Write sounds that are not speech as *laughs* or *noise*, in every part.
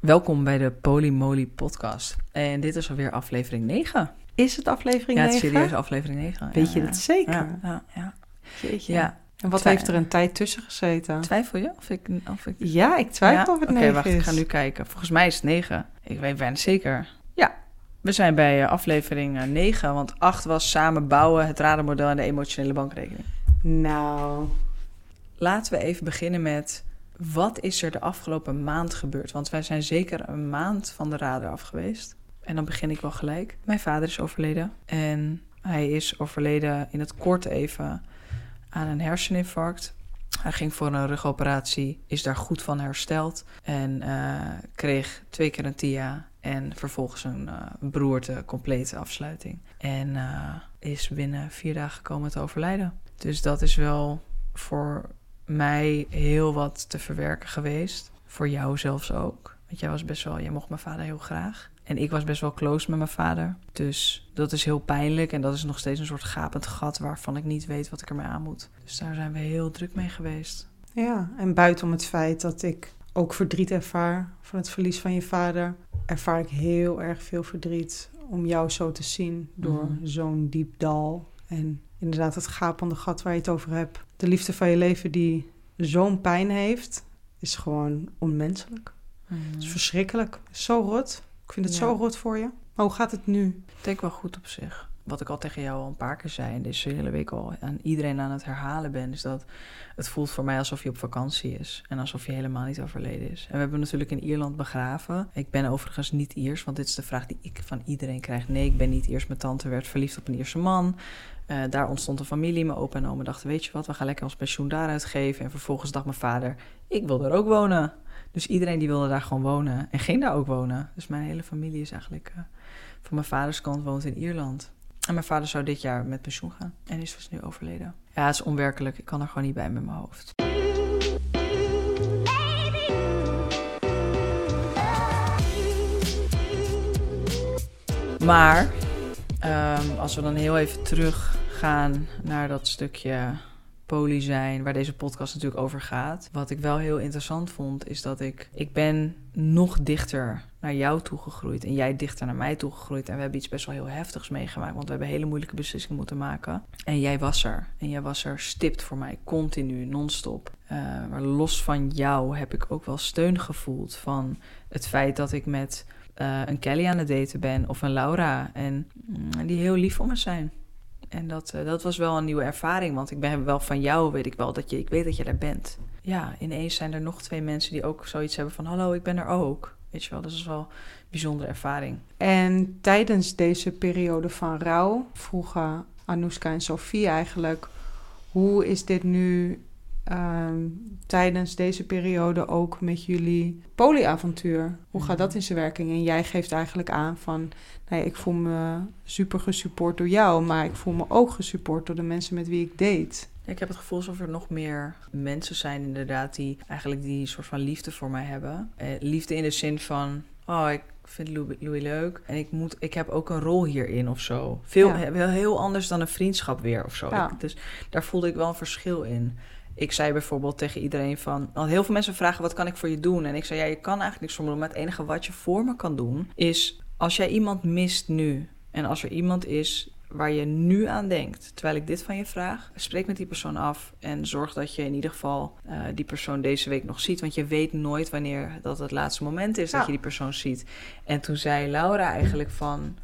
Welkom bij de Polymoly podcast. En dit is alweer aflevering 9. Is het aflevering Ja, 9? het is serieus aflevering 9. Weet je ja, het zeker? Ja, ja, ja. Jeetje. Ja. En wat heeft er een tijd tussen gezeten? Twijfel je of ik... Of ik... Ja, ik twijfel Ja? of het Oké, 9 wacht, is. ik ga nu kijken. Volgens mij is het 9. Ik weet bijna zeker. Ja, we zijn bij eh, aflevering eh, 9, want 8 was samen bouwen, het radenmodel en de emotionele bankrekening. Nou, Laten we even beginnen met wat is er de afgelopen maand gebeurd? Want wij zijn zeker een maand van de radar af geweest. En dan begin ik wel gelijk. Mijn vader is overleden. En hij is overleden in het kort even aan een herseninfarct. Hij ging voor een rugoperatie, is daar goed van hersteld. En eh, kreeg twee keer een TIA en vervolgens een eh, beroerte, complete afsluiting. En eh, is binnen vier dagen gekomen te overlijden. Dus dat is wel voor mij heel wat te verwerken geweest. Voor jou zelfs ook. Want jij was best wel, jij mocht mijn vader heel graag. En ik was best wel close met mijn vader. Dus dat is heel pijnlijk. En dat is nog steeds een soort gapend gat waarvan ik niet weet wat ik ermee aan moet. Dus daar zijn we heel druk mee geweest. ja. En buiten het feit dat ik ook verdriet ervaar van het verlies van je vader, ervaar ik heel erg veel verdriet om jou zo te zien door Mhm. zo'n diep dal. En inderdaad het gapende gat waar je het over hebt. De liefde van je leven die zo'n pijn heeft, is gewoon onmenselijk. Het is verschrikkelijk. Zo rot. Ik vind het Ja. zo rot voor je. Maar hoe gaat het nu? Ik denk wel goed op zich. Wat ik al tegen jou al een paar keer zei en deze hele week al aan iedereen aan het herhalen ben, is dat het voelt voor mij alsof je op vakantie is en alsof je helemaal niet overleden is. En we hebben natuurlijk in Ierland begraven. Ik ben overigens niet Iers, want dit is de vraag die ik van iedereen krijg. Nee, ik ben niet Iers. Mijn tante werd verliefd op een Ierse man. Eh, daar ontstond een familie. Mijn opa en oma dachten, weet je wat, we gaan lekker ons pensioen daar uitgeven. En vervolgens dacht mijn vader, ik wil er ook wonen. Dus iedereen die wilde daar gewoon wonen en ging daar ook wonen. Dus mijn hele familie is eigenlijk... eh, van mijn vaders kant woont in Ierland. En mijn vader zou dit jaar met pensioen gaan. En is dus nu overleden. Ja, het is onwerkelijk. Ik kan er gewoon niet bij met mijn hoofd. Maar ehm, als we dan heel even teruggaan naar dat stukje poly zijn, waar deze podcast natuurlijk over gaat. Wat ik wel heel interessant vond, is dat ik, ik ben nog dichter naar jou toegegroeid en jij dichter naar mij toegegroeid. En we hebben iets best wel heel heftigs meegemaakt, want we hebben hele moeilijke beslissingen moeten maken. En jij was er. En jij was er stipt voor mij, continu, non-stop. Eh, maar los van jou heb ik ook wel steun gevoeld van het feit dat ik met eh, een Kelly aan het daten ben of een Laura. En mm, die heel lief voor me zijn. En dat, eh, dat was wel een nieuwe ervaring, want ik ben wel van jou, weet ik wel, dat je, ik weet dat je daar bent. Ja, ineens zijn er nog twee mensen die ook zoiets hebben van, hallo, ik ben er ook. Weet je wel, dat is wel een bijzondere ervaring. En tijdens deze periode van rouw vroegen Anouska en Sophie eigenlijk... hoe is dit nu ehm, tijdens deze periode ook met jullie polyavontuur? Hoe gaat dat in zijn werking? En jij geeft eigenlijk aan van... Nee, ik voel me super gesupport door jou... maar ik voel me ook gesupport door de mensen met wie ik date. Ik heb het gevoel alsof er nog meer mensen zijn inderdaad die eigenlijk die soort van liefde voor mij hebben. Eh, liefde in de zin van, oh, ik vind Louis, leuk en ik, moet, ik heb ook een rol hierin of zo. Veel, Ja. Heel anders dan een vriendschap weer of zo. Ja. Ik- dus daar voelde ik wel een verschil in. Ik zei bijvoorbeeld tegen iedereen van... Want heel veel mensen vragen, wat kan ik voor je doen? En ik zei, ja, je kan eigenlijk niks voor me doen. Maar het enige wat je voor me kan doen... is als jij iemand mist nu... en als er iemand is waar je nu aan denkt... terwijl ik dit van je vraag... spreek met die persoon af... en zorg dat je in ieder geval eh, die persoon deze week nog ziet. Want je weet nooit wanneer dat het laatste moment is... dat je die persoon ziet. En toen zei Laura eigenlijk van...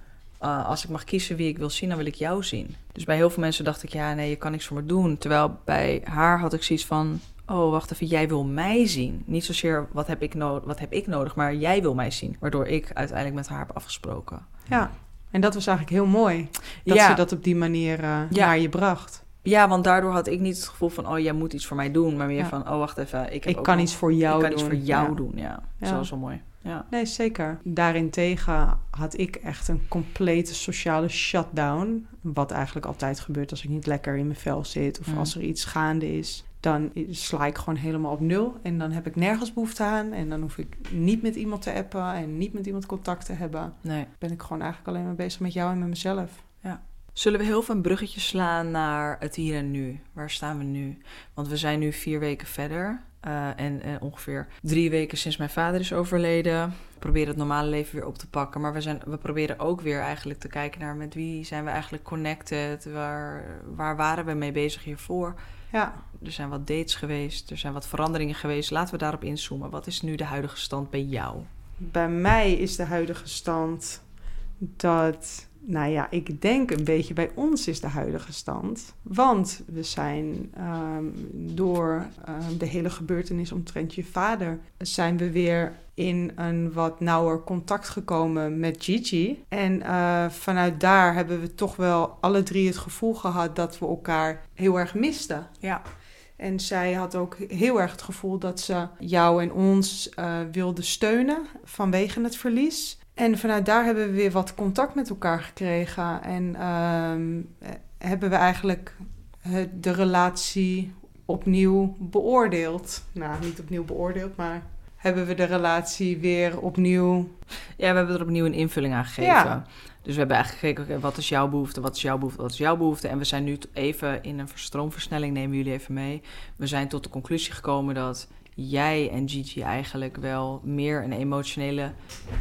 Uh, als ik mag kiezen wie ik wil zien, dan wil ik jou zien. Dus bij heel veel mensen dacht ik, ja, nee, je kan niks voor me doen. Terwijl bij haar had ik zoiets van, oh, wacht even, jij wil mij zien. Niet zozeer wat heb ik, no wat heb ik nodig, maar jij wil mij zien. Waardoor ik uiteindelijk met haar heb afgesproken. Ja, en dat was eigenlijk heel mooi. Dat ja, ze dat op die manier eh, Ja. naar je bracht. ja, want daardoor had ik niet het gevoel van, oh, jij moet iets voor mij doen. Maar meer Ja. van, oh, wacht even, ik, heb Ik ook kan iets voor jou ik kan doen. iets voor jou Ja. doen, ja. Ja. Dat was wel mooi. Ja. Nee, zeker. Daarentegen had ik echt een complete sociale shutdown. Wat eigenlijk altijd gebeurt als ik niet lekker in mijn vel zit of Mm. als er iets gaande is. Dan sla ik gewoon helemaal op nul en dan heb ik nergens behoefte aan. En dan hoef ik niet met iemand te appen en niet met iemand contact te hebben. Nee. Ben ik gewoon eigenlijk alleen maar bezig met jou en met mezelf. Zullen we heel veel een bruggetje slaan naar het hier en nu? Waar staan we nu? Want we zijn nu vier weken verder. Eh, en eh, ongeveer drie weken sinds mijn vader is overleden. We proberen het normale leven weer op te pakken. Maar we, zijn, we proberen ook weer eigenlijk te kijken naar met wie zijn we eigenlijk connected. Waar, waar waren we mee bezig hiervoor? Ja. Er zijn wat dates geweest, er zijn wat veranderingen geweest. Laten we daarop inzoomen. Wat is nu de huidige stand bij jou? Bij mij is de huidige stand dat, nou ja, ik denk een beetje bij ons is de huidige stand. Want we zijn ehm, door ehm, de hele gebeurtenis omtrent je vader, zijn we weer in een wat nauwer contact gekomen met Gigi. En eh, vanuit daar hebben we toch wel alle drie het gevoel gehad dat we elkaar heel erg misten. Ja. En zij had ook heel erg het gevoel dat ze jou en ons uh, wilde steunen vanwege het verlies. En vanuit daar hebben we weer wat contact met elkaar gekregen. En uh, hebben we eigenlijk de relatie opnieuw beoordeeld. Nou, niet opnieuw beoordeeld, maar hebben we de relatie weer opnieuw. Ja, we hebben er opnieuw een invulling aan gegeven. Ja. Dus we hebben eigenlijk gekeken, wat is jouw behoefte, wat is jouw behoefte, wat is jouw behoefte. En we zijn nu even in een stroomversnelling, nemen jullie even mee. We zijn tot de conclusie gekomen dat jij en Gigi eigenlijk wel meer een emotionele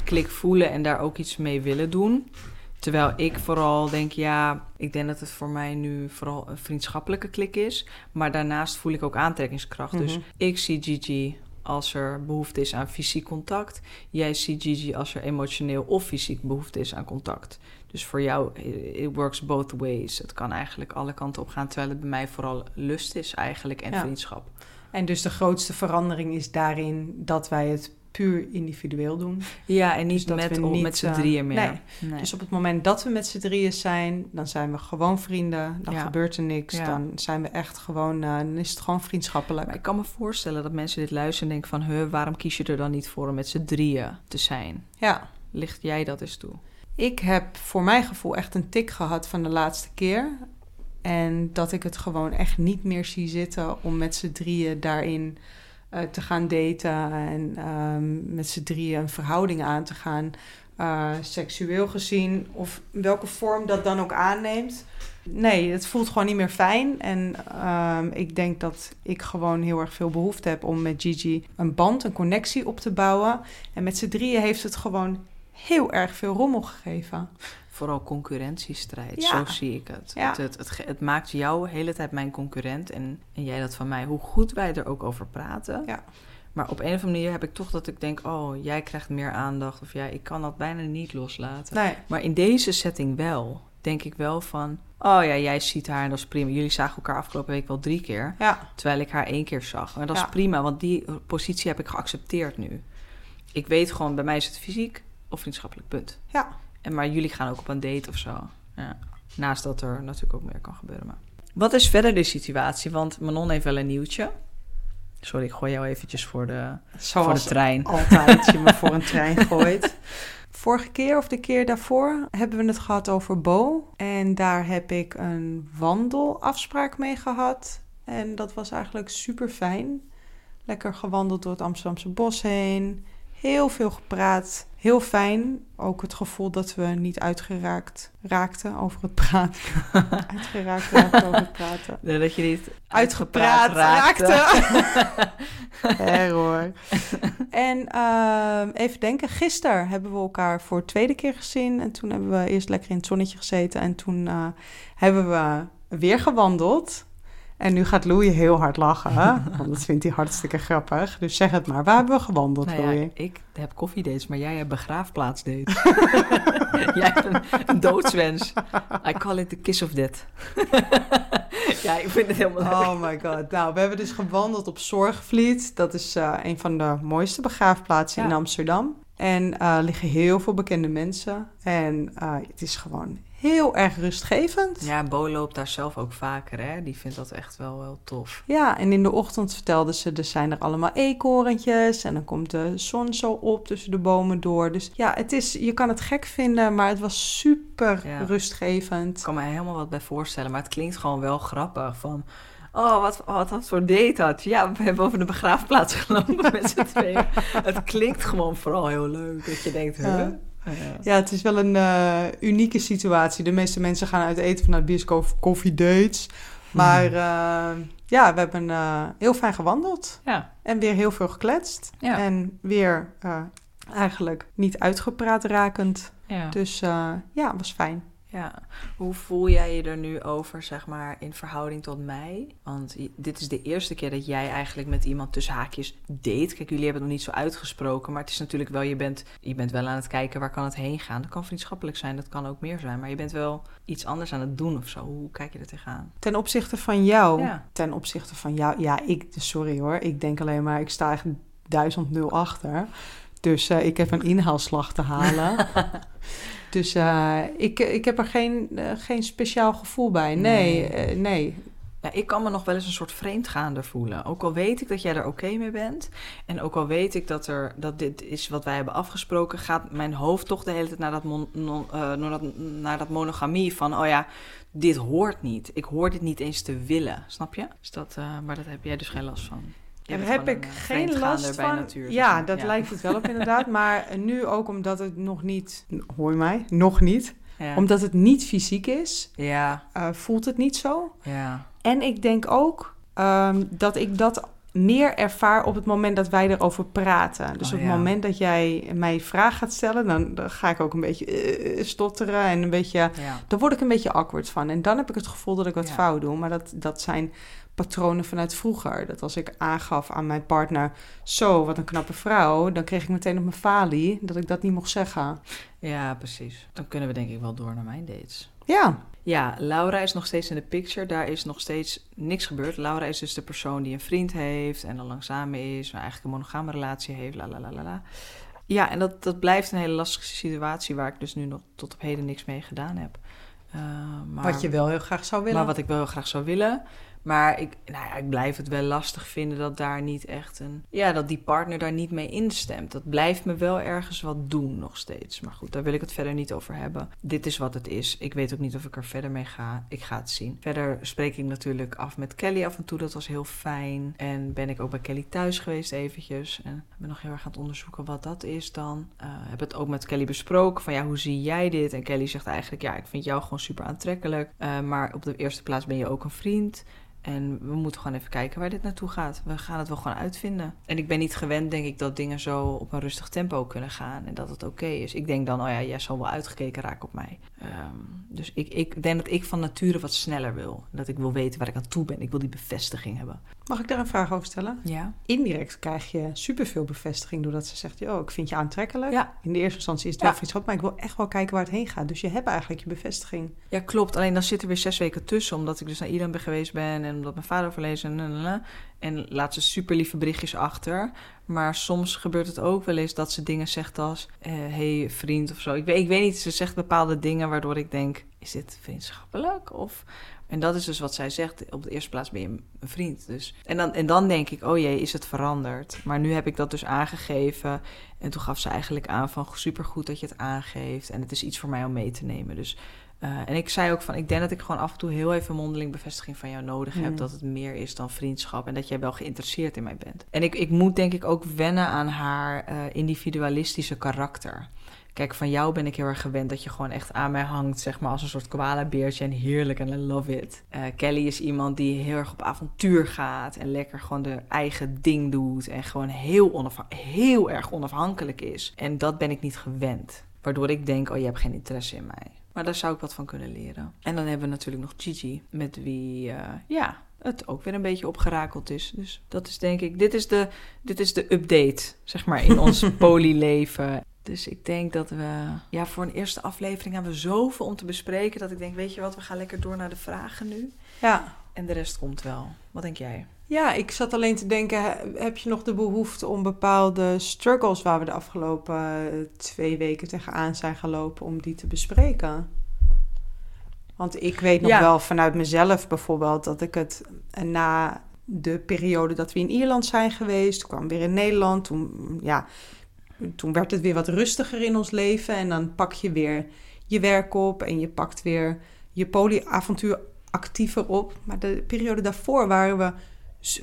klik voelen en daar ook iets mee willen doen. Terwijl ik vooral denk, ja, ik denk dat het voor mij nu vooral een vriendschappelijke klik is. Maar daarnaast voel ik ook aantrekkingskracht. Dus mhm. ik zie Gigi als er behoefte is aan fysiek contact. Jij ziet Gigi als er emotioneel of fysiek behoefte is aan contact. Dus voor jou, it works both ways. Het kan eigenlijk alle kanten op gaan, terwijl het bij mij vooral lust is eigenlijk en vriendschap. En dus de grootste verandering is daarin dat wij het puur individueel doen. Ja, en niet dus met, niet, met z'n drieën meer. Nee. Dus op het moment dat we met z'n drieën zijn, dan zijn we gewoon vrienden. Dan gebeurt er niks. Dan zijn we echt gewoon, uh, dan is het gewoon vriendschappelijk. Maar ik kan me voorstellen dat mensen dit luisteren en denken van... Huh, waarom kies je er dan niet voor om met z'n drieën te zijn? Ja. Licht jij dat eens toe? Ik heb voor mijn gevoel echt een tik gehad van de laatste keer. En dat ik het gewoon echt niet meer zie zitten om met z'n drieën daarin uh, te gaan daten en um, met z'n drieën een verhouding aan te gaan, uh, seksueel gezien, of welke vorm dat dan ook aanneemt. Nee, het voelt gewoon niet meer fijn. En um, ik denk dat ik gewoon heel erg veel behoefte heb om met Gigi een band, een connectie op te bouwen. En met z'n drieën heeft het gewoon heel erg veel rommel gegeven vooral concurrentiestrijd. Zo zie ik het. Het, het, het, maakt jou de hele tijd mijn concurrent en, en jij dat van mij. Hoe goed wij er ook over praten. Ja. Maar op een of andere manier heb ik toch dat ik denk: oh, jij krijgt meer aandacht. Of jij, ik kan dat bijna niet loslaten. Nee. Maar in deze setting wel. Denk ik wel van: oh ja, jij ziet haar en dat is prima. Jullie zagen elkaar afgelopen week wel drie keer. Ja. Terwijl ik haar één keer zag. Maar dat is prima, want die positie heb ik geaccepteerd nu. Ik weet gewoon: bij mij is het fysiek of vriendschappelijk punt. Ja. En, maar jullie gaan ook op een date of zo. Ja. Naast dat er natuurlijk ook meer kan gebeuren. Maar. Wat is verder de situatie? Want Manon heeft wel een nieuwtje. Sorry, ik gooi jou eventjes voor de, voor de trein. altijd je me voor een *laughs* trein gooit. Vorige keer of de keer daarvoor hebben we het gehad over Bo. En daar heb ik een wandelafspraak mee gehad. En dat was eigenlijk super fijn. Lekker gewandeld door het Amsterdamse bos heen. Heel veel gepraat. Heel fijn. Ook het gevoel dat we niet uitgeraakt raakten over het praten. *laughs* uitgeraakt raakten over het praten. Nee, dat je niet uitgepraat, raakte. raakte. *laughs* Error. en uh, even denken, gisteren hebben we elkaar voor de tweede keer gezien. En toen hebben we eerst lekker in het zonnetje gezeten. En toen uh, hebben we weer gewandeld. En nu gaat Louis heel hard lachen, *laughs* want dat vindt hij hartstikke grappig. Dus zeg het maar, waar hebben we gewandeld, nou ja, ik heb koffiedates, maar jij hebt begraafplaatsdates. *laughs* jij hebt een, een, doodswens. I call it the kiss of death. *laughs* ja, ik vind het helemaal Oh my god. Nou, we hebben dus gewandeld op Zorgvliet. Dat is uh, een van de mooiste begraafplaatsen in Amsterdam. En uh, liggen heel veel bekende mensen. En uh, het is gewoon heel erg rustgevend. Ja, Bo loopt daar zelf ook vaker, hè? Die vindt dat echt wel, wel tof. Ja, en in de ochtend vertelde ze, er zijn er allemaal eekhoorntjes... en dan komt de zon zo op tussen de bomen door. Dus ja, het is, je kan het gek vinden, maar het was super rustgevend. Ik kan me helemaal wat bij voorstellen, maar het klinkt gewoon wel grappig van... Oh, wat, wat, wat voor date had Ja, we hebben over de begraafplaats gelopen *laughs* met z'n tweeën. Het klinkt gewoon vooral heel leuk. Dat je denkt, huh? Ja, het is wel een uh, unieke situatie. De meeste mensen gaan uit eten vanuit bioscoop koffie dates. Maar uh, ja, we hebben uh, heel fijn gewandeld. Ja. En weer heel veel gekletst. Ja. En weer eigenlijk niet uitgepraat rakend. Ja. Dus ja, was fijn. Ja, hoe voel jij je er nu over, zeg maar, in verhouding tot mij? Want dit is de eerste keer dat jij eigenlijk met iemand tussen haakjes date. Kijk, jullie hebben het nog niet zo uitgesproken, maar het is natuurlijk wel, je bent, je bent wel aan het kijken waar kan het heen gaan. Dat kan vriendschappelijk zijn, dat kan ook meer zijn, maar je bent wel iets anders aan het doen of zo. Hoe kijk je er tegenaan? Ten opzichte van jou? Ja. Ten opzichte van jou? Ja, ik, sorry hoor, ik denk alleen maar, ik sta echt duizend nul achter. Dus uh, ik heb een inhaalslag te halen. *laughs* dus uh, ik, ik heb er geen, uh, geen speciaal gevoel bij. Nee, nee. nee. Ja, ik kan me nog wel eens een soort vreemdgaande voelen. Ook al weet ik dat jij er oké okay mee bent. En ook al weet ik dat, er, dat dit is wat wij hebben afgesproken. Gaat mijn hoofd toch de hele tijd naar dat, mon, non, naar dat, naar dat monogamie. Van, oh ja, dit hoort niet. Ik hoor dit niet eens te willen. Snap je? Dus dat, maar daar heb jij dus geen last van. Daar heb ik een, geen last van. Natuur, ja, dat ja. lijkt het wel op inderdaad. *laughs* maar nu ook omdat het nog niet... Hoor je mij? Nog niet. Ja. Omdat het niet fysiek is, ja. uh, voelt het niet zo. Ja. En ik denk ook um, dat ik dat meer ervaar op het moment dat wij erover praten. Dus Oh, op het ja. moment dat jij mij vraag gaat stellen, dan, dan ga ik ook een beetje eh, stotteren en een beetje... Ja. Dan word ik een beetje awkward van. En dan heb ik het gevoel dat ik wat Ja. fout doe. Maar dat, dat zijn patronen vanuit vroeger. Dat als ik aangaf aan mijn partner... zo, wat een knappe vrouw... dan kreeg ik meteen op mijn falie dat ik dat niet mocht zeggen. ja, precies. Dan kunnen we denk ik wel door naar mijn dates. Ja, Ja, Laura is nog steeds in de picture. Daar is nog steeds niks gebeurd. Laura is dus de persoon die een vriend heeft en al lang samen is, maar eigenlijk een monogame relatie heeft. La la la la la. Ja, en dat, dat blijft een hele lastige situatie waar ik dus nu nog tot op heden niks mee gedaan heb. Eh, maar, wat je wel heel graag zou willen. Maar wat ik wel heel graag zou willen. Maar ik, nou ja, ik blijf het wel lastig vinden dat daar niet echt een. Ja, dat die partner daar niet mee instemt. Dat blijft me wel ergens wat doen nog steeds. Maar goed, daar wil ik het verder niet over hebben. Dit is wat het is. Ik weet ook niet of ik er verder mee ga. Ik ga het zien. Verder spreek ik natuurlijk af met Kelly af en toe. Dat was heel fijn. En ben ik ook bij Kelly thuis geweest eventjes. En ben nog heel erg aan het onderzoeken wat dat is dan. Uh, heb het ook met Kelly besproken. Van ja, hoe zie jij dit? En Kelly zegt eigenlijk, ja, ik vind jou gewoon super aantrekkelijk. Uh, maar op de eerste plaats ben je ook een vriend. En we moeten gewoon even kijken waar dit naartoe gaat. We gaan het wel gewoon uitvinden. En ik ben niet gewend, denk ik, dat dingen zo op een rustig tempo kunnen gaan. En dat het oké okay is. Ik denk dan, oh ja, jij zal wel uitgekeken raken op mij. Um, dus ik, ik denk dat ik van nature wat sneller wil. Dat ik wil weten waar ik aan toe ben. Ik wil die bevestiging hebben. Mag ik daar een vraag over stellen? Ja. Indirect krijg je superveel bevestiging doordat ze zegt: Yo, ik vind je aantrekkelijk. Ja. In de eerste instantie is het Ja. wel vriendschap, maar ik wil echt wel kijken waar het heen gaat. Dus je hebt eigenlijk je bevestiging. Ja, klopt. Alleen dan zit er weer zes weken tussen. Omdat ik dus naar Iran ben geweest ben. En omdat mijn vader overlezen. En, en, en, en laat ze super lieve berichtjes achter. Maar soms gebeurt het ook wel eens dat ze dingen zegt als... eh, hey, vriend of zo. Ik weet, ik weet niet, ze zegt bepaalde dingen waardoor ik denk... Is dit vriendschappelijk? Of... En dat is dus wat zij zegt. Op de eerste plaats ben je een vriend. Dus. En, dan, en dan denk ik, oh jee, is het veranderd? Maar nu heb ik dat dus aangegeven. En toen gaf ze eigenlijk aan van supergoed dat je het aangeeft. En het is iets voor mij om mee te nemen. Dus, uh, en ik zei ook van, ik denk dat ik gewoon af en toe heel even mondeling bevestiging van jou nodig heb. Mm. Dat het meer is dan vriendschap. En dat jij wel geïnteresseerd in mij bent. En ik, ik moet denk ik ook wennen aan haar uh, individualistische karakter. Kijk, van jou ben ik heel erg gewend dat je gewoon echt aan mij hangt, zeg maar, als een soort koala-beertje en heerlijk en I love it. Uh, Kelly is iemand die heel erg op avontuur gaat en lekker gewoon de eigen ding doet en gewoon heel, heel erg onafhankelijk is. En dat ben ik niet gewend. Waardoor ik denk, oh, je hebt geen interesse in mij. Maar daar zou ik wat van kunnen leren. En dan hebben we natuurlijk nog Gigi, met wie, uh, ja, het ook weer een beetje opgerakeld is. Dus dat is denk ik, dit is de, dit is de update, zeg maar, in ons *laughs* polyleven. Dus ik denk dat we, ja, voor een eerste aflevering hebben we zoveel om te bespreken. Dat ik denk, weet je wat, we gaan lekker door naar de vragen nu. Ja. En de rest komt wel. Wat denk jij? Ja, ik zat alleen te denken, heb je nog de behoefte om bepaalde struggles waar we de afgelopen eh, twee weken tegenaan zijn gelopen, om die te bespreken? Want ik weet nog Ja. wel vanuit mezelf bijvoorbeeld dat ik het na de periode dat we in Ierland zijn geweest, kwam weer in Nederland, toen, ja, toen werd het weer wat rustiger in ons leven en dan pak je weer je werk op en je pakt weer je polyavontuur actiever op. Maar de periode daarvoor waren we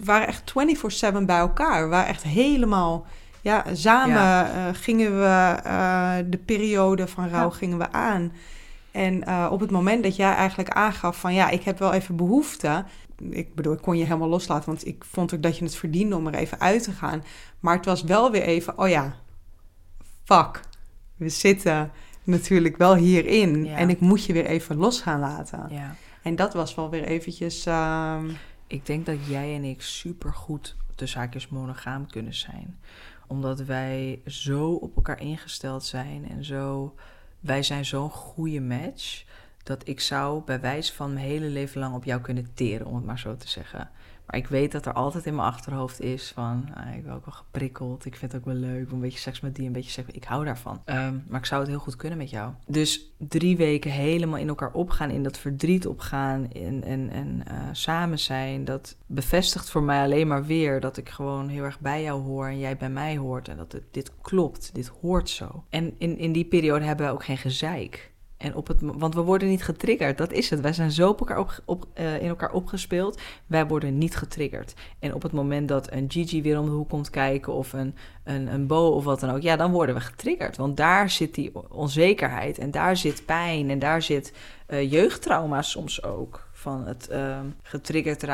waren echt 24/7 bij elkaar. We waren echt helemaal ja, samen Ja. eh, gingen we eh, de periode van rouw Ja. gingen we aan. En uh, op het moment dat jij eigenlijk aangaf van ja, ik heb wel even behoefte. Ik bedoel, ik kon je helemaal loslaten, want ik vond ook dat je het verdiende om er even uit te gaan. Maar het was wel weer even, oh ja, fuck. We zitten natuurlijk wel hierin. En ik moet je weer even los gaan laten. Ja. En dat was wel weer eventjes... Uh... Ik denk dat jij en ik supergoed de zaakjes monogaam kunnen zijn. Omdat wij zo op elkaar ingesteld zijn en zo... Wij zijn zo'n goede match dat ik zou bij wijze van mijn hele leven lang op jou kunnen teren, om het maar zo te zeggen. Ik weet dat er altijd in mijn achterhoofd is van... Ah, ik ben ook wel geprikkeld, ik vind het ook wel leuk... een beetje seks met die, een beetje seks Ik hou daarvan. Ehm, maar ik zou het heel goed kunnen met jou. Dus drie weken helemaal in elkaar opgaan... in dat verdriet opgaan en, en, en uh, samen zijn... dat bevestigt voor mij alleen maar weer... dat ik gewoon heel erg bij jou hoor en jij bij mij hoort... en dat het, dit klopt, dit hoort zo. En in, in die periode hebben we ook geen gezeik... En op het, want we worden niet getriggerd, dat is het. Wij zijn zo op elkaar op, uh, in elkaar opgespeeld, wij worden niet getriggerd. En op het moment dat een Gigi weer om de hoek komt kijken of een, een, een Bo of wat dan ook, ja, dan worden we getriggerd. Want daar zit die onzekerheid en daar zit pijn en daar zit uh, jeugdtrauma soms ook. Van het uh, getriggerd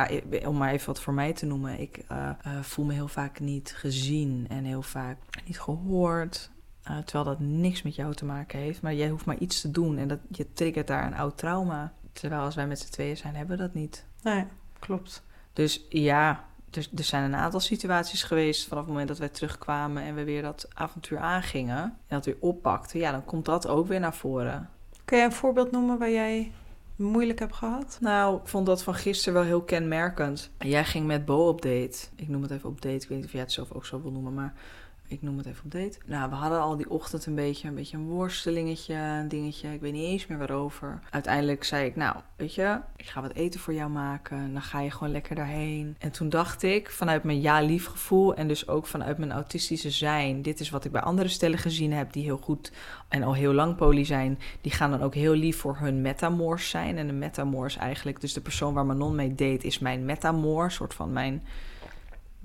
om maar even wat voor mij te noemen. Ik uh, voel me heel vaak niet gezien en heel vaak niet gehoord. Uh, terwijl dat niks met jou te maken heeft. Maar jij hoeft maar iets te doen en dat, je triggert daar een oud trauma. Terwijl als wij met z'n tweeën zijn, hebben we dat niet. Nee, klopt. Dus ja, er, er zijn een aantal situaties geweest vanaf het moment dat wij terugkwamen en we weer dat avontuur aangingen en dat weer oppakten. Ja, dan komt dat ook weer naar voren. Kun je een voorbeeld noemen waar jij moeilijk hebt gehad? Nou, ik vond dat van gisteren wel heel kenmerkend. Jij ging met Bo op date. Ik noem het even op date. Ik weet niet of jij het zelf ook zo wil noemen, maar ik noem het even op date. Nou, we hadden al die ochtend een beetje een, beetje een worstelingetje, een dingetje. Ik weet niet eens meer waarover. Uiteindelijk zei ik, nou, weet je, ik ga wat eten voor jou maken. Dan ga je gewoon lekker daarheen. En toen dacht ik, vanuit mijn ja-lief gevoel en dus ook vanuit mijn autistische zijn. Dit is wat ik bij andere stellen gezien heb die heel goed en al heel lang poly zijn. Die gaan dan ook heel lief voor hun metamors zijn. En een metamors eigenlijk, dus de persoon waar Manon mee date, is mijn metamor. soort van mijn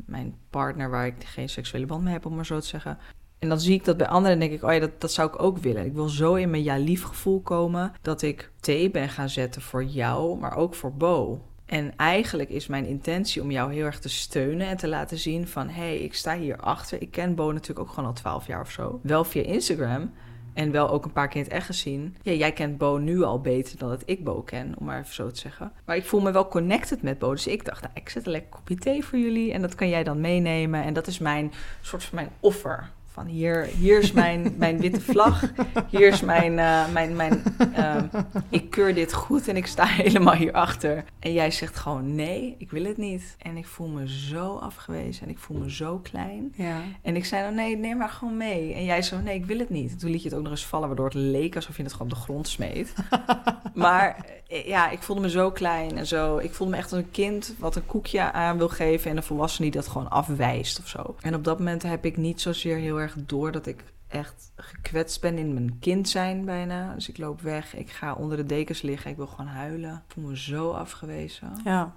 mijn partner waar ik geen seksuele band mee heb, om maar zo te zeggen. En dan zie ik dat bij anderen en denk ik, oh ja, dat, dat zou ik ook willen. Ik wil zo in mijn ja-lief gevoel komen dat ik thee ben gaan zetten voor jou, maar ook voor Bo. En eigenlijk is mijn intentie om jou heel erg te steunen en te laten zien van... hé, hey, ik sta hier achter. Ik ken Bo natuurlijk ook gewoon al twaalf jaar of zo. Wel via Instagram, en wel ook een paar keer in het echt gezien. Ja, jij kent Bo nu al beter dan dat ik Bo ken, om maar even zo te zeggen. Maar ik voel me wel connected met Bo. Dus ik dacht, nou, ik zet een lekker kopje thee voor jullie. En dat kan jij dan meenemen. En dat is mijn soort van mijn offer van hier, hier is mijn, mijn witte vlag. Hier is mijn, uh, mijn, mijn uh, ik keur dit goed en ik sta *laughs* helemaal hierachter. En jij zegt gewoon nee, ik wil het niet. En ik voel me zo afgewezen en ik voel me zo klein. Ja. En ik zei dan nee, neem maar gewoon mee. En jij zo nee, ik wil het niet. toen liet je het ook nog eens vallen, waardoor het leek alsof je het gewoon op de grond smeet. *laughs* maar eh, ja, ik voelde me zo klein en zo. Ik voelde me echt als een kind wat een koekje aan wil geven en een volwassene die dat gewoon afwijst of zo. En op dat moment heb ik niet zozeer heel erg door dat ik echt gekwetst ben in mijn kind zijn bijna. Dus ik loop weg, ik ga onder de dekens liggen, ik wil gewoon huilen. Ik voel me zo afgewezen. Ja.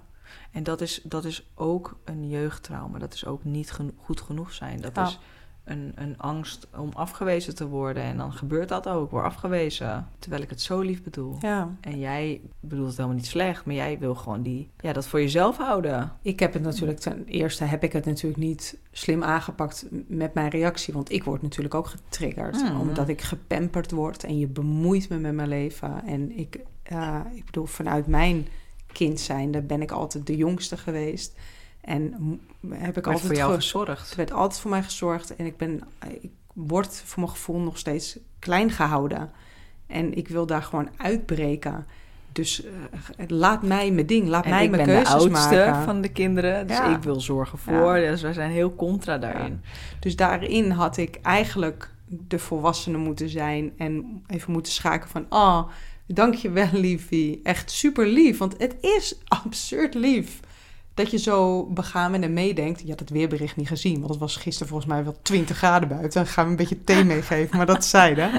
En dat is, dat is ook een jeugdtrauma. Dat is ook niet goed genoeg zijn. Dat is een, een angst om afgewezen te worden. En dan gebeurt dat ook, word afgewezen. Terwijl ik het zo lief bedoel. Ja. En jij bedoelt het helemaal niet slecht, maar jij wil gewoon die, ja, dat voor jezelf houden. Ik heb het natuurlijk, ten eerste heb ik het natuurlijk niet slim aangepakt met mijn reactie. Want ik word natuurlijk ook getriggerd. Hmm. Omdat ik gepamperd word en je bemoeit me met mijn leven. En ik, uh, ik bedoel, vanuit mijn kind zijn, daar ben ik altijd de jongste geweest. En heb ik werd altijd voor jou gezorgd. Er werd altijd voor mij gezorgd. En ik, ben, ik word voor mijn gevoel nog steeds klein gehouden. En ik wil daar gewoon uitbreken. Dus uh, laat mij mijn ding, laat en mij mijn keuzes maken. Ik ben de oudste van de kinderen, dus ja. ik wil zorgen voor. Ja. Dus wij zijn heel contra daarin. Ja. Dus daarin had ik eigenlijk de volwassene moeten zijn en even moeten schaken van... Oh, dankjewel liefie, echt super lief, want het is *laughs* absurd lief dat je zo begaan en meedenkt. Je had het weerbericht niet gezien, want het was gisteren volgens mij wel 20 graden buiten. Dan gaan we een beetje thee meegeven, maar dat zeiden.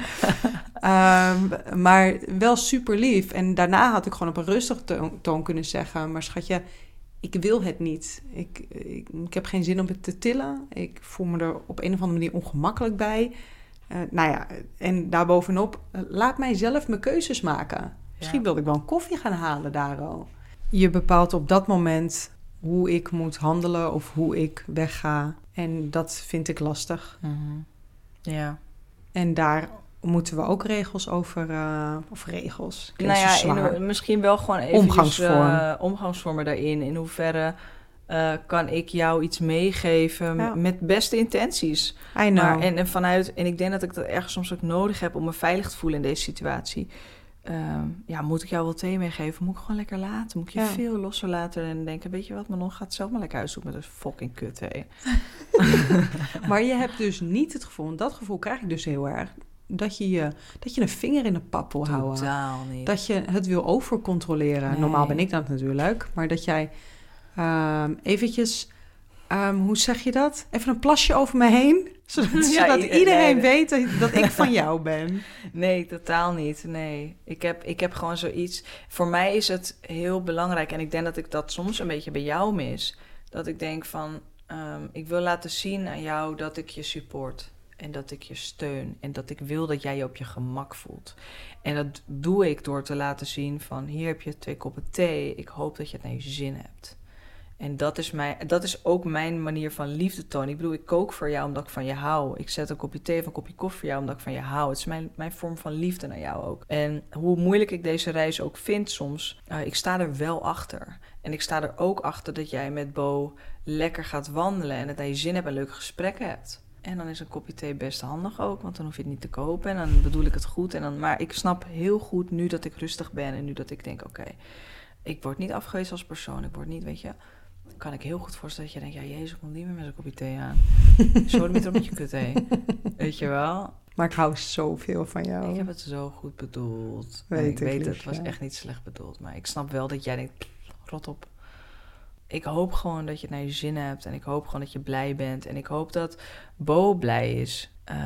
Um, *laughs* maar wel super lief. En daarna had ik gewoon op een rustig toon, toon kunnen zeggen: Maar schatje, ik wil het niet. Ik, ik, ik, heb geen zin om het te tillen. Ik voel me er op een of andere manier ongemakkelijk bij. Eh, nou ja, en daarbovenop, laat mij zelf mijn keuzes maken. Misschien Ja. wilde ik wel een koffie gaan halen daar al. Je bepaalt op dat moment hoe ik moet handelen of hoe ik wegga. En dat vind ik lastig. Mhm. Ja. En daar moeten we ook regels over, eh, of regels. Nou ja, in- misschien wel gewoon even Omgangsvorm. omgangsvormen daarin. In hoeverre eh, kan ik jou iets meegeven Ja. met beste intenties? I know. Maar, en, en vanuit, en ik denk dat ik dat ergens soms ook nodig heb om me veilig te voelen in deze situatie. Ehm, ja, moet ik jou wel thee meegeven? Moet ik gewoon lekker laten? Moet ik je Ja. veel losser laten en denken, weet je wat, Manon gaat zelf maar lekker uitzoeken met een fucking kut thee. *laughs* Maar je hebt dus niet het gevoel, en dat gevoel krijg ik dus heel erg, dat je, je, dat je een vinger in de pap wil houden. Totaal niet. Dat je het wil overcontroleren. Nee. Normaal ben ik dat natuurlijk. Maar dat jij ehm, eventjes, ehm, hoe zeg je dat? Even een plasje over me heen. *laughs* Zodat, Ja, zodat i- iedereen nee. weet dat, dat ik van jou ben. *laughs* Nee, totaal niet. Nee. Ik heb, ik heb gewoon zoiets. Voor mij is het heel belangrijk. En ik denk dat ik dat soms een beetje bij jou mis. Dat ik denk van. ehm, ik wil laten zien aan jou dat ik je support. En dat ik je steun. En dat ik wil dat jij je op je gemak voelt. En dat doe ik door te laten zien van... Hier heb je twee koppen thee. Ik hoop dat je het naar je zin hebt. En dat is, mijn, dat is ook mijn manier van liefde tonen. Ik bedoel, ik kook voor jou omdat ik van je hou. Ik zet een kopje thee of een kopje koffie voor jou omdat ik van je hou. Het is mijn, mijn vorm van liefde naar jou ook. En hoe moeilijk ik deze reis ook vind soms, eh, ik sta er wel achter. En ik sta er ook achter dat jij met Bo lekker gaat wandelen en naar je zin hebt en leuke gesprekken hebt. En dan is een kopje thee best handig ook, want dan hoef je het niet te kopen. En dan bedoel ik het goed. En dan, maar ik snap heel goed nu dat ik rustig ben en nu dat ik denk, oké, ik word niet afgewezen als persoon. Ik word niet, weet je, kan ik heel goed voorstellen dat je denkt... ja, jezus, komt niet meer met een kopje thee aan. *laughs* Zo met een beetje kut thee. Weet je wel? Maar ik hou zoveel van jou. Ik heb het zo goed bedoeld. Weet En ik ik, weet het, het was echt niet slecht bedoeld. Maar ik snap wel dat jij denkt, "Pff, rot op. Ik hoop gewoon dat je het naar je zin hebt. En ik hoop gewoon dat je blij bent. En ik hoop dat Bo blij is. Eh,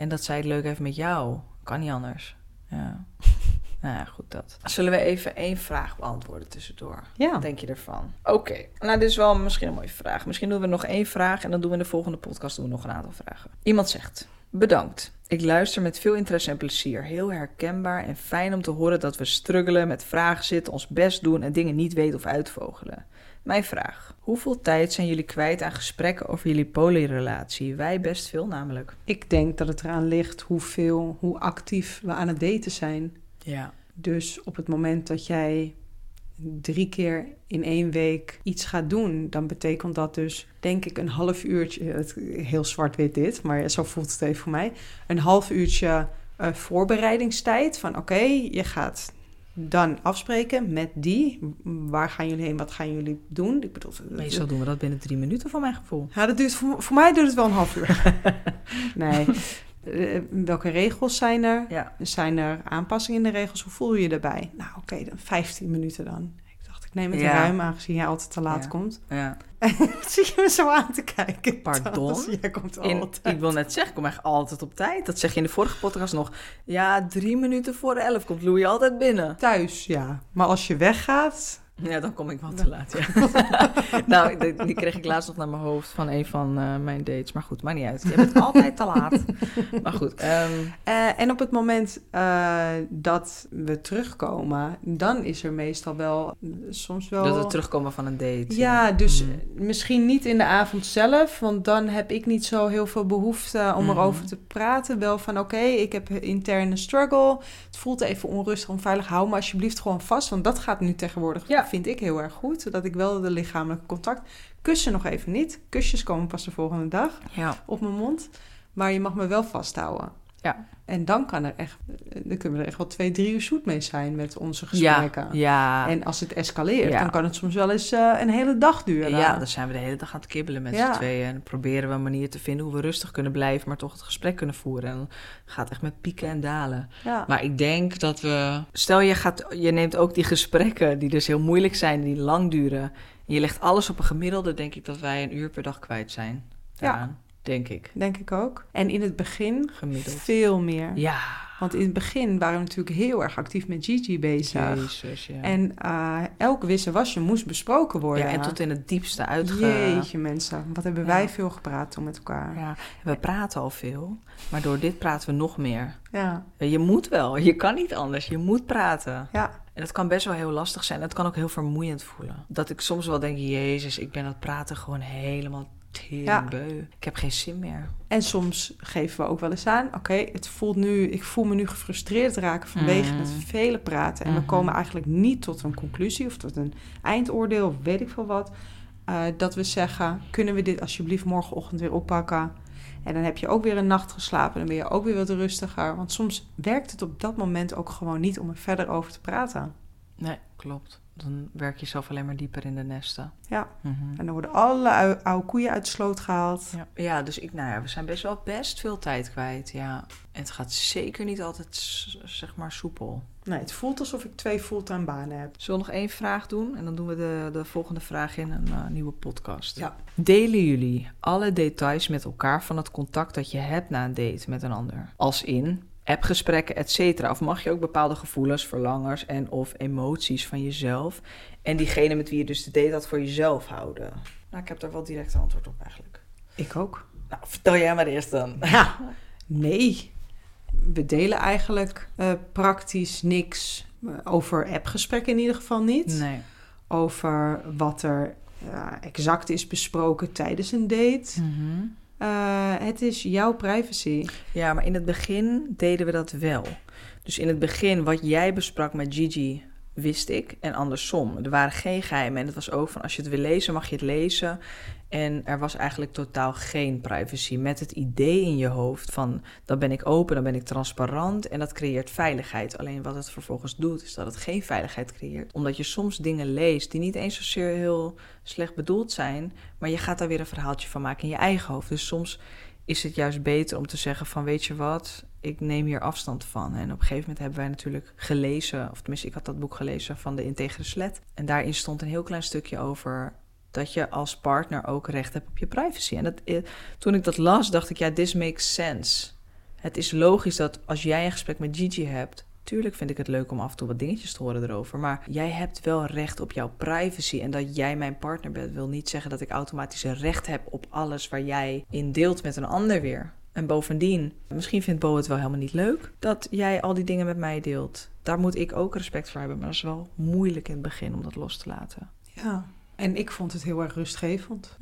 en dat zij het leuk heeft met jou. Kan niet anders. Ja. *laughs* nou ja, goed dat. Zullen we even één vraag beantwoorden tussendoor? Ja. Wat denk je ervan? Oké, nou dit is wel misschien een mooie vraag. Misschien doen we nog één vraag en dan doen we in de volgende podcast doen we nog een aantal vragen. Iemand zegt, bedankt. Ik luister met veel interesse en plezier. Heel herkenbaar en fijn om te horen dat we struggelen, met vragen zitten, ons best doen en dingen niet weten of uitvogelen. Mijn vraag, hoeveel tijd zijn jullie kwijt aan gesprekken over jullie polyrelatie? Wij best veel namelijk. Ik denk dat het eraan ligt hoeveel, hoe actief we aan het daten zijn. Ja. Dus op het moment dat jij drie keer in één week iets gaat doen, dan betekent dat dus, denk ik, een half uurtje. Het, heel zwart-wit dit, maar zo voelt het even voor mij. Een half uurtje eh, voorbereidingstijd. Van oké, je gaat dan afspreken met die. Waar gaan jullie heen? Wat gaan jullie doen? Ik bedoel, Meestal doen we dat binnen drie minuten van mijn gevoel. ja, dat duurt voor, voor mij duurt het wel een half uur. *laughs* nee. Eh, welke regels zijn er? Ja. Zijn er aanpassingen in de regels? Hoe voel je je erbij? Nou, oké, dan 15 minuten dan. Ik dacht, ik neem het Ja. ruim, aangezien jij altijd te laat Ja. komt. ja. *laughs* Zie je me zo aan te kijken? Pardon? Jij komt In, altijd. ik wil net zeggen, ik kom echt altijd op tijd. Dat zeg je in de vorige podcast nog. Ja, drie minuten voor elf komt Louis altijd binnen. Thuis, ja. Maar als je weggaat... Ja, dan kom ik wat te laat, ja. *laughs* nou, die, die kreeg ik laatst nog naar mijn hoofd van een van eh, mijn dates. Maar goed, maakt niet uit. Je bent *laughs* altijd te laat. Maar goed, ehm, Eh, en op het moment eh, dat we terugkomen, dan is er meestal wel soms wel... dat we terugkomen van een date. Ja, dus Mm. misschien niet in de avond zelf, want dan heb ik niet zo heel veel behoefte om Mhm. erover te praten. Wel van oké, ik heb een interne struggle. Het voelt even onrustig, onveilig. Hou me alsjeblieft gewoon vast, want dat gaat nu tegenwoordig, Ja. Vind ik heel erg goed. Zodat ik wel de lichamelijke contact. Kussen nog even niet. Kusjes komen pas de volgende dag Ja, op mijn mond. Maar je mag me wel vasthouden. Ja. En dan kan er echt, dan kunnen we er echt wel twee, drie uur zoet mee zijn met onze gesprekken. ja. En als het escaleert, Ja. dan kan het soms wel eens eh, een hele dag duren. Ja, dan zijn we de hele dag aan het kibbelen met z'n tweeën. En proberen we een manier te vinden hoe we rustig kunnen blijven, maar toch het gesprek kunnen voeren. En dan gaat het echt met pieken en dalen. Maar ik denk dat we. Stel je, gaat, je neemt ook die gesprekken die dus heel moeilijk zijn, die lang duren. En je legt alles op een gemiddelde, denk ik dat wij een uur per dag kwijt zijn. Ja. Denk ik. Denk ik ook. En in het begin Gemiddeld. veel meer. Ja. Want in het begin waren we natuurlijk heel erg actief met Gigi bezig. Jezus, ja. En eh, elk wisse wasje moest besproken worden. ja, en tot in het diepste uitge... Jeetje mensen, wat hebben wij Ja. veel gepraat toen met elkaar. Ja, we praten al veel, maar door dit praten we nog meer. Ja, Je moet wel, je kan niet anders, je moet praten. ja. En dat kan best wel heel lastig zijn. Het kan ook heel vermoeiend voelen. Dat ik soms wel denk, jezus, ik ben het praten gewoon helemaal beu. Ik heb geen zin meer. En soms geven we ook wel eens aan, oké, het voelt nu, ik voel me nu gefrustreerd raken vanwege Mm. het vele praten. En we Mhm. komen eigenlijk niet tot een conclusie of tot een eindoordeel of weet ik veel wat. eh, dat we zeggen, kunnen we dit alsjeblieft morgenochtend weer oppakken? En dan heb je ook weer een nacht geslapen, dan ben je ook weer wat rustiger. Want soms werkt het op dat moment ook gewoon niet om er verder over te praten. Nee, klopt. Dan werk je zelf alleen maar dieper in de nesten. Ja. Mhm. En dan worden alle ou- oude koeien uit de sloot gehaald. Ja, ja, dus ik, nou ja, we zijn best wel best veel tijd kwijt, ja. En het gaat zeker niet altijd, zeg maar, soepel. Nee, het voelt alsof ik twee fulltime banen heb. Zullen we nog één vraag doen? En dan doen we de, de volgende vraag in een eh, nieuwe podcast. Ja. Delen jullie alle details met elkaar van het contact dat je hebt na een date met een ander? Als in appgesprekken, et cetera. Of mag je ook bepaalde gevoelens, verlangers en of emoties van jezelf... en diegene met wie je dus de date had voor jezelf houden? Nou, ik heb daar wel direct een antwoord op eigenlijk. Ik ook. Nou, vertel jij maar eerst dan. Ja, nee. We delen eigenlijk eh, praktisch niks eh, over appgesprekken in ieder geval niet. Nee. Over wat er eh, exact is besproken tijdens een date. Mhm. Eh, het is jouw privacy. Ja, maar in het begin deden we dat wel. Dus in het begin, wat jij besprak met Gigi, wist ik. En andersom. Er waren geen geheimen. En het was ook van, als je het wil lezen, mag je het lezen. En er was eigenlijk totaal geen privacy. Met het idee in je hoofd van, dan ben ik open, dan ben ik transparant. En dat creëert veiligheid. Alleen wat het vervolgens doet, is dat het geen veiligheid creëert. Omdat je soms dingen leest die niet eens zozeer heel slecht bedoeld zijn. Maar je gaat daar weer een verhaaltje van maken in je eigen hoofd. Dus soms is het juist beter om te zeggen van weet je wat, ik neem hier afstand van. En op een gegeven moment hebben wij natuurlijk gelezen, of tenminste ik had dat boek gelezen van de Integere Slet. En daarin stond een heel klein stukje over dat je als partner ook recht hebt op je privacy. En dat, eh, toen ik dat las, dacht ik, ja, this makes sense. Het is logisch dat als jij een gesprek met Gigi hebt, tuurlijk vind ik het leuk om af en toe wat dingetjes te horen erover, maar jij hebt wel recht op jouw privacy. En dat jij mijn partner bent, wil niet zeggen dat ik automatisch recht heb op alles waar jij in deelt met een ander weer. En bovendien, misschien vindt Bo het wel helemaal niet leuk dat jij al die dingen met mij deelt. Daar moet ik ook respect voor hebben, maar dat is wel moeilijk in het begin om dat los te laten. Ja. En ik vond het heel erg rustgevend.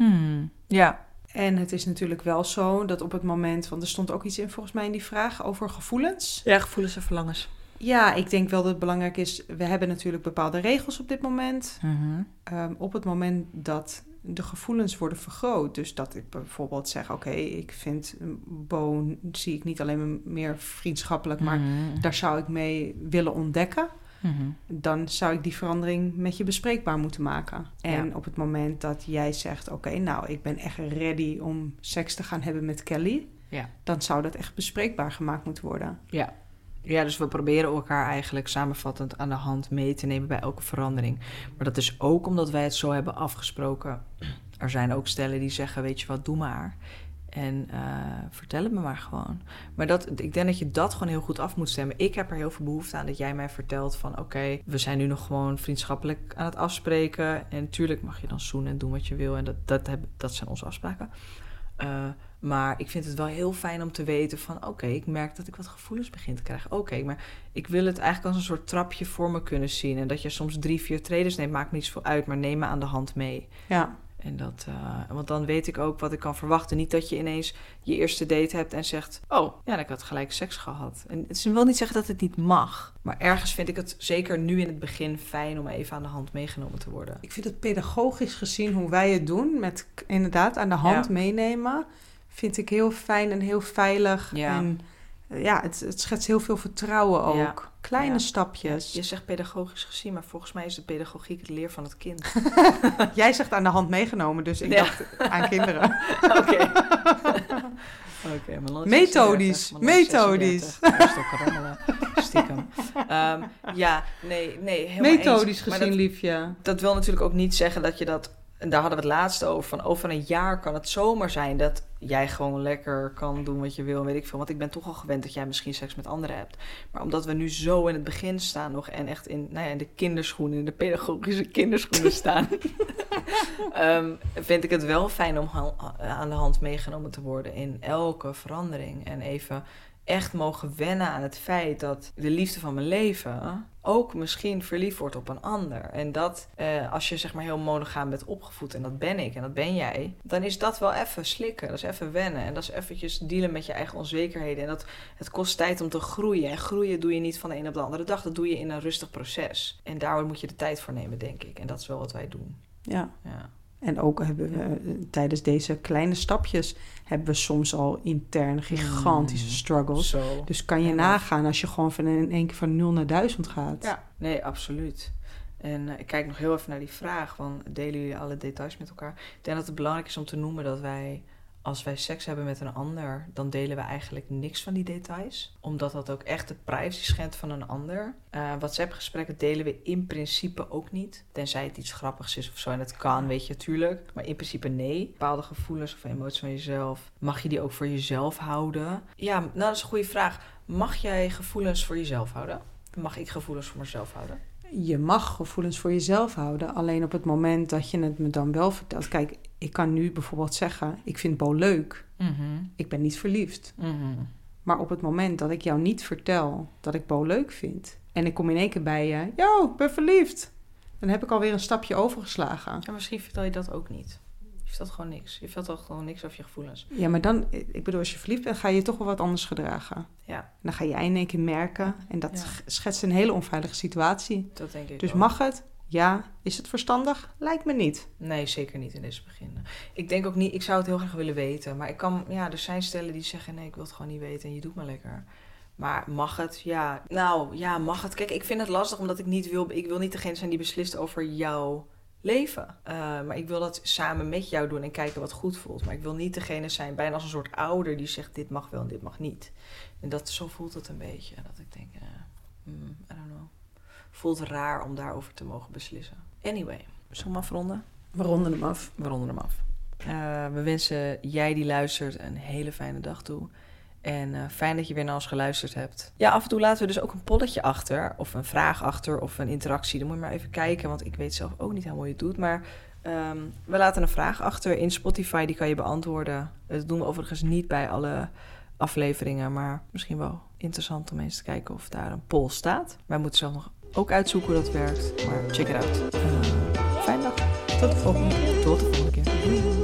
Ja. En het is natuurlijk wel zo dat op het moment, want er stond ook iets in volgens mij in die vraag over gevoelens. Ja, gevoelens en verlangens. Ja, ik denk wel dat het belangrijk is. We hebben natuurlijk bepaalde regels op dit moment. Mhm. Ehm, op het moment dat de gevoelens worden vergroot. Dus dat ik bijvoorbeeld zeg: Oké, ik vind Bo zie ik niet alleen meer vriendschappelijk, maar Mhm. daar zou ik mee willen ontdekken. Mhm. Dan zou ik die verandering met je bespreekbaar moeten maken. En Ja. op het moment dat jij zegt: Oké, nou, ik ben echt ready om seks te gaan hebben met Kelly. Ja. Dan zou dat echt bespreekbaar gemaakt moeten worden. Ja. Ja, dus we proberen elkaar eigenlijk samenvattend aan de hand mee te nemen bij elke verandering. Maar dat is ook omdat wij het zo hebben afgesproken. Er zijn ook stellen die zeggen, weet je wat, doe maar. En eh, vertel het me maar gewoon. Maar dat, ik denk dat je dat gewoon heel goed af moet stemmen. Ik heb er heel veel behoefte aan dat jij mij vertelt van... oké, we zijn nu nog gewoon vriendschappelijk aan het afspreken. En tuurlijk mag je dan zoenen en doen wat je wil. En dat, dat, dat zijn onze afspraken. Eh, maar ik vind het wel heel fijn om te weten van... oké, ik merk dat ik wat gevoelens begin te krijgen. Oké, maar ik wil het eigenlijk als een soort trapje voor me kunnen zien. En dat je soms drie, vier treders neemt, maakt me niet zoveel uit... maar neem me aan de hand mee. Ja, En dat, eh, want dan weet ik ook wat ik kan verwachten. Niet dat je ineens je eerste date hebt en zegt... oh, ja, ik had gelijk seks gehad. En het wil niet zeggen dat het niet mag. Maar ergens vind ik het zeker nu in het begin fijn... om even aan de hand meegenomen te worden. ik vind het pedagogisch gezien hoe wij het doen, met inderdaad aan de hand Ja. meenemen, vind ik heel fijn en heel veilig. Ja. En eh, ja, het, het schetst heel veel vertrouwen ook. Ja. Kleine Ja. stapjes. Je zegt pedagogisch gezien, maar volgens mij is de pedagogiek het leer van het kind. *laughs* Jij zegt aan de hand meegenomen, dus ik dacht aan kinderen. *laughs* Oké. *laughs* Oké, Methodisch, 36, mijn land is methodisch. 36. Hij is toch rommelen, stiekem. Ehm, ja, nee, nee, helemaal Methodisch eens. Gezien, dat, liefje. dat wil natuurlijk ook niet zeggen dat je dat... En daar hadden we het laatste over. Van over een jaar kan het zomaar zijn dat jij gewoon lekker kan doen wat je wil, weet ik veel. Want ik ben toch al gewend dat jij misschien seks met anderen hebt. Maar omdat we nu zo in het begin staan nog en echt in, nou ja, in de kinderschoenen, in de pedagogische kinderschoenen staan, *laughs* ehm, vind ik het wel fijn om aan de hand meegenomen te worden in elke verandering. En even echt mogen wennen aan het feit dat de liefde van mijn leven ook misschien verliefd wordt op een ander. En dat eh, als je zeg maar heel monogaam bent opgevoed, en dat ben ik en dat ben jij, dan is dat wel even slikken. Dat is even wennen. En dat is eventjes dealen met je eigen onzekerheden. En dat het kost tijd om te groeien. En groeien doe je niet van de een op de andere dag. Dat doe je in een rustig proces. En daar moet je de tijd voor nemen, denk ik. En dat is wel wat wij doen. Ja. ja. En ook hebben we eh, tijdens deze kleine stapjes hebben we soms al intern gigantische mm. struggles. Dus kan je nagaan als je gewoon van in één keer van 0 naar 1000 gaat. Ja, nee, absoluut. En uh, ik kijk nog heel even naar die vraag van delen jullie alle details met elkaar? Ik denk dat het belangrijk is om te noemen dat wij als wij seks hebben met een ander, dan delen we eigenlijk niks van die details. Omdat dat ook echt de privacy schendt van een ander. Uh, WhatsApp-gesprekken delen we in principe ook niet. Tenzij het iets grappigs is of zo. En dat kan, weet je, natuurlijk. Maar in principe nee. Bepaalde gevoelens of emoties van jezelf, mag je die ook voor jezelf houden? Ja, nou, dat is een goede vraag. Mag jij gevoelens voor jezelf houden? Mag ik gevoelens voor mezelf houden? je mag gevoelens voor jezelf houden. Alleen op het moment dat je het me dan wel vertelt. Kijk, ik kan nu bijvoorbeeld zeggen: Ik vind Bo leuk. Mhm. Ik ben niet verliefd. Mhm. Maar op het moment dat ik jou niet vertel dat ik Bo leuk vind. en ik kom in één keer bij je: Yo, ik ben verliefd. Dan heb ik alweer een stapje overgeslagen. Ja, misschien vertel je dat ook niet. Je vertelt gewoon niks. Je vertelt gewoon niks over je gevoelens. Ja, maar dan, ik bedoel, als je verliefd bent, ga je toch wel wat anders gedragen. Ja. dan ga je in één keer merken. En dat schetst een hele onveilige situatie. Dat denk ik Dus mag het? Ja. Is het verstandig? Lijkt me niet. Nee, zeker niet in deze begin. Ik denk ook niet, ik zou het heel graag willen weten. Maar ik kan, ja, er zijn stellen die zeggen: nee, ik wil het gewoon niet weten en je doet maar lekker. Maar mag het? Ja. Nou, ja, mag het? Kijk, ik vind het lastig omdat ik niet wil, ik wil niet degene zijn die beslist over jou leven. Uh, maar ik wil dat samen met jou doen en kijken wat goed voelt. Maar ik wil niet degene zijn, bijna als een soort ouder, die zegt dit mag wel en dit mag niet. En dat, zo voelt het een beetje. Dat ik denk, uh, mm, I don't know. Voelt raar om daarover te mogen beslissen. Anyway, zullen we afronden? We ronden hem af. We ronden hem af. Uh, we wensen jij die luistert een hele fijne dag toe. En uh, fijn dat je weer naar ons geluisterd hebt. Ja, af en toe laten we dus ook een polletje achter. Of een vraag achter. Of een interactie. Dan moet je maar even kijken. Want ik weet zelf ook niet helemaal hoe je het doet. Maar um, we laten een vraag achter in Spotify. Die kan je beantwoorden. Dat doen we overigens niet bij alle afleveringen. Maar misschien wel interessant om eens te kijken of daar een poll staat. Wij moeten zelf nog ook uitzoeken hoe dat werkt. Maar check it out. Uh, fijne dag. Tot de volgende keer. Tot de volgende keer.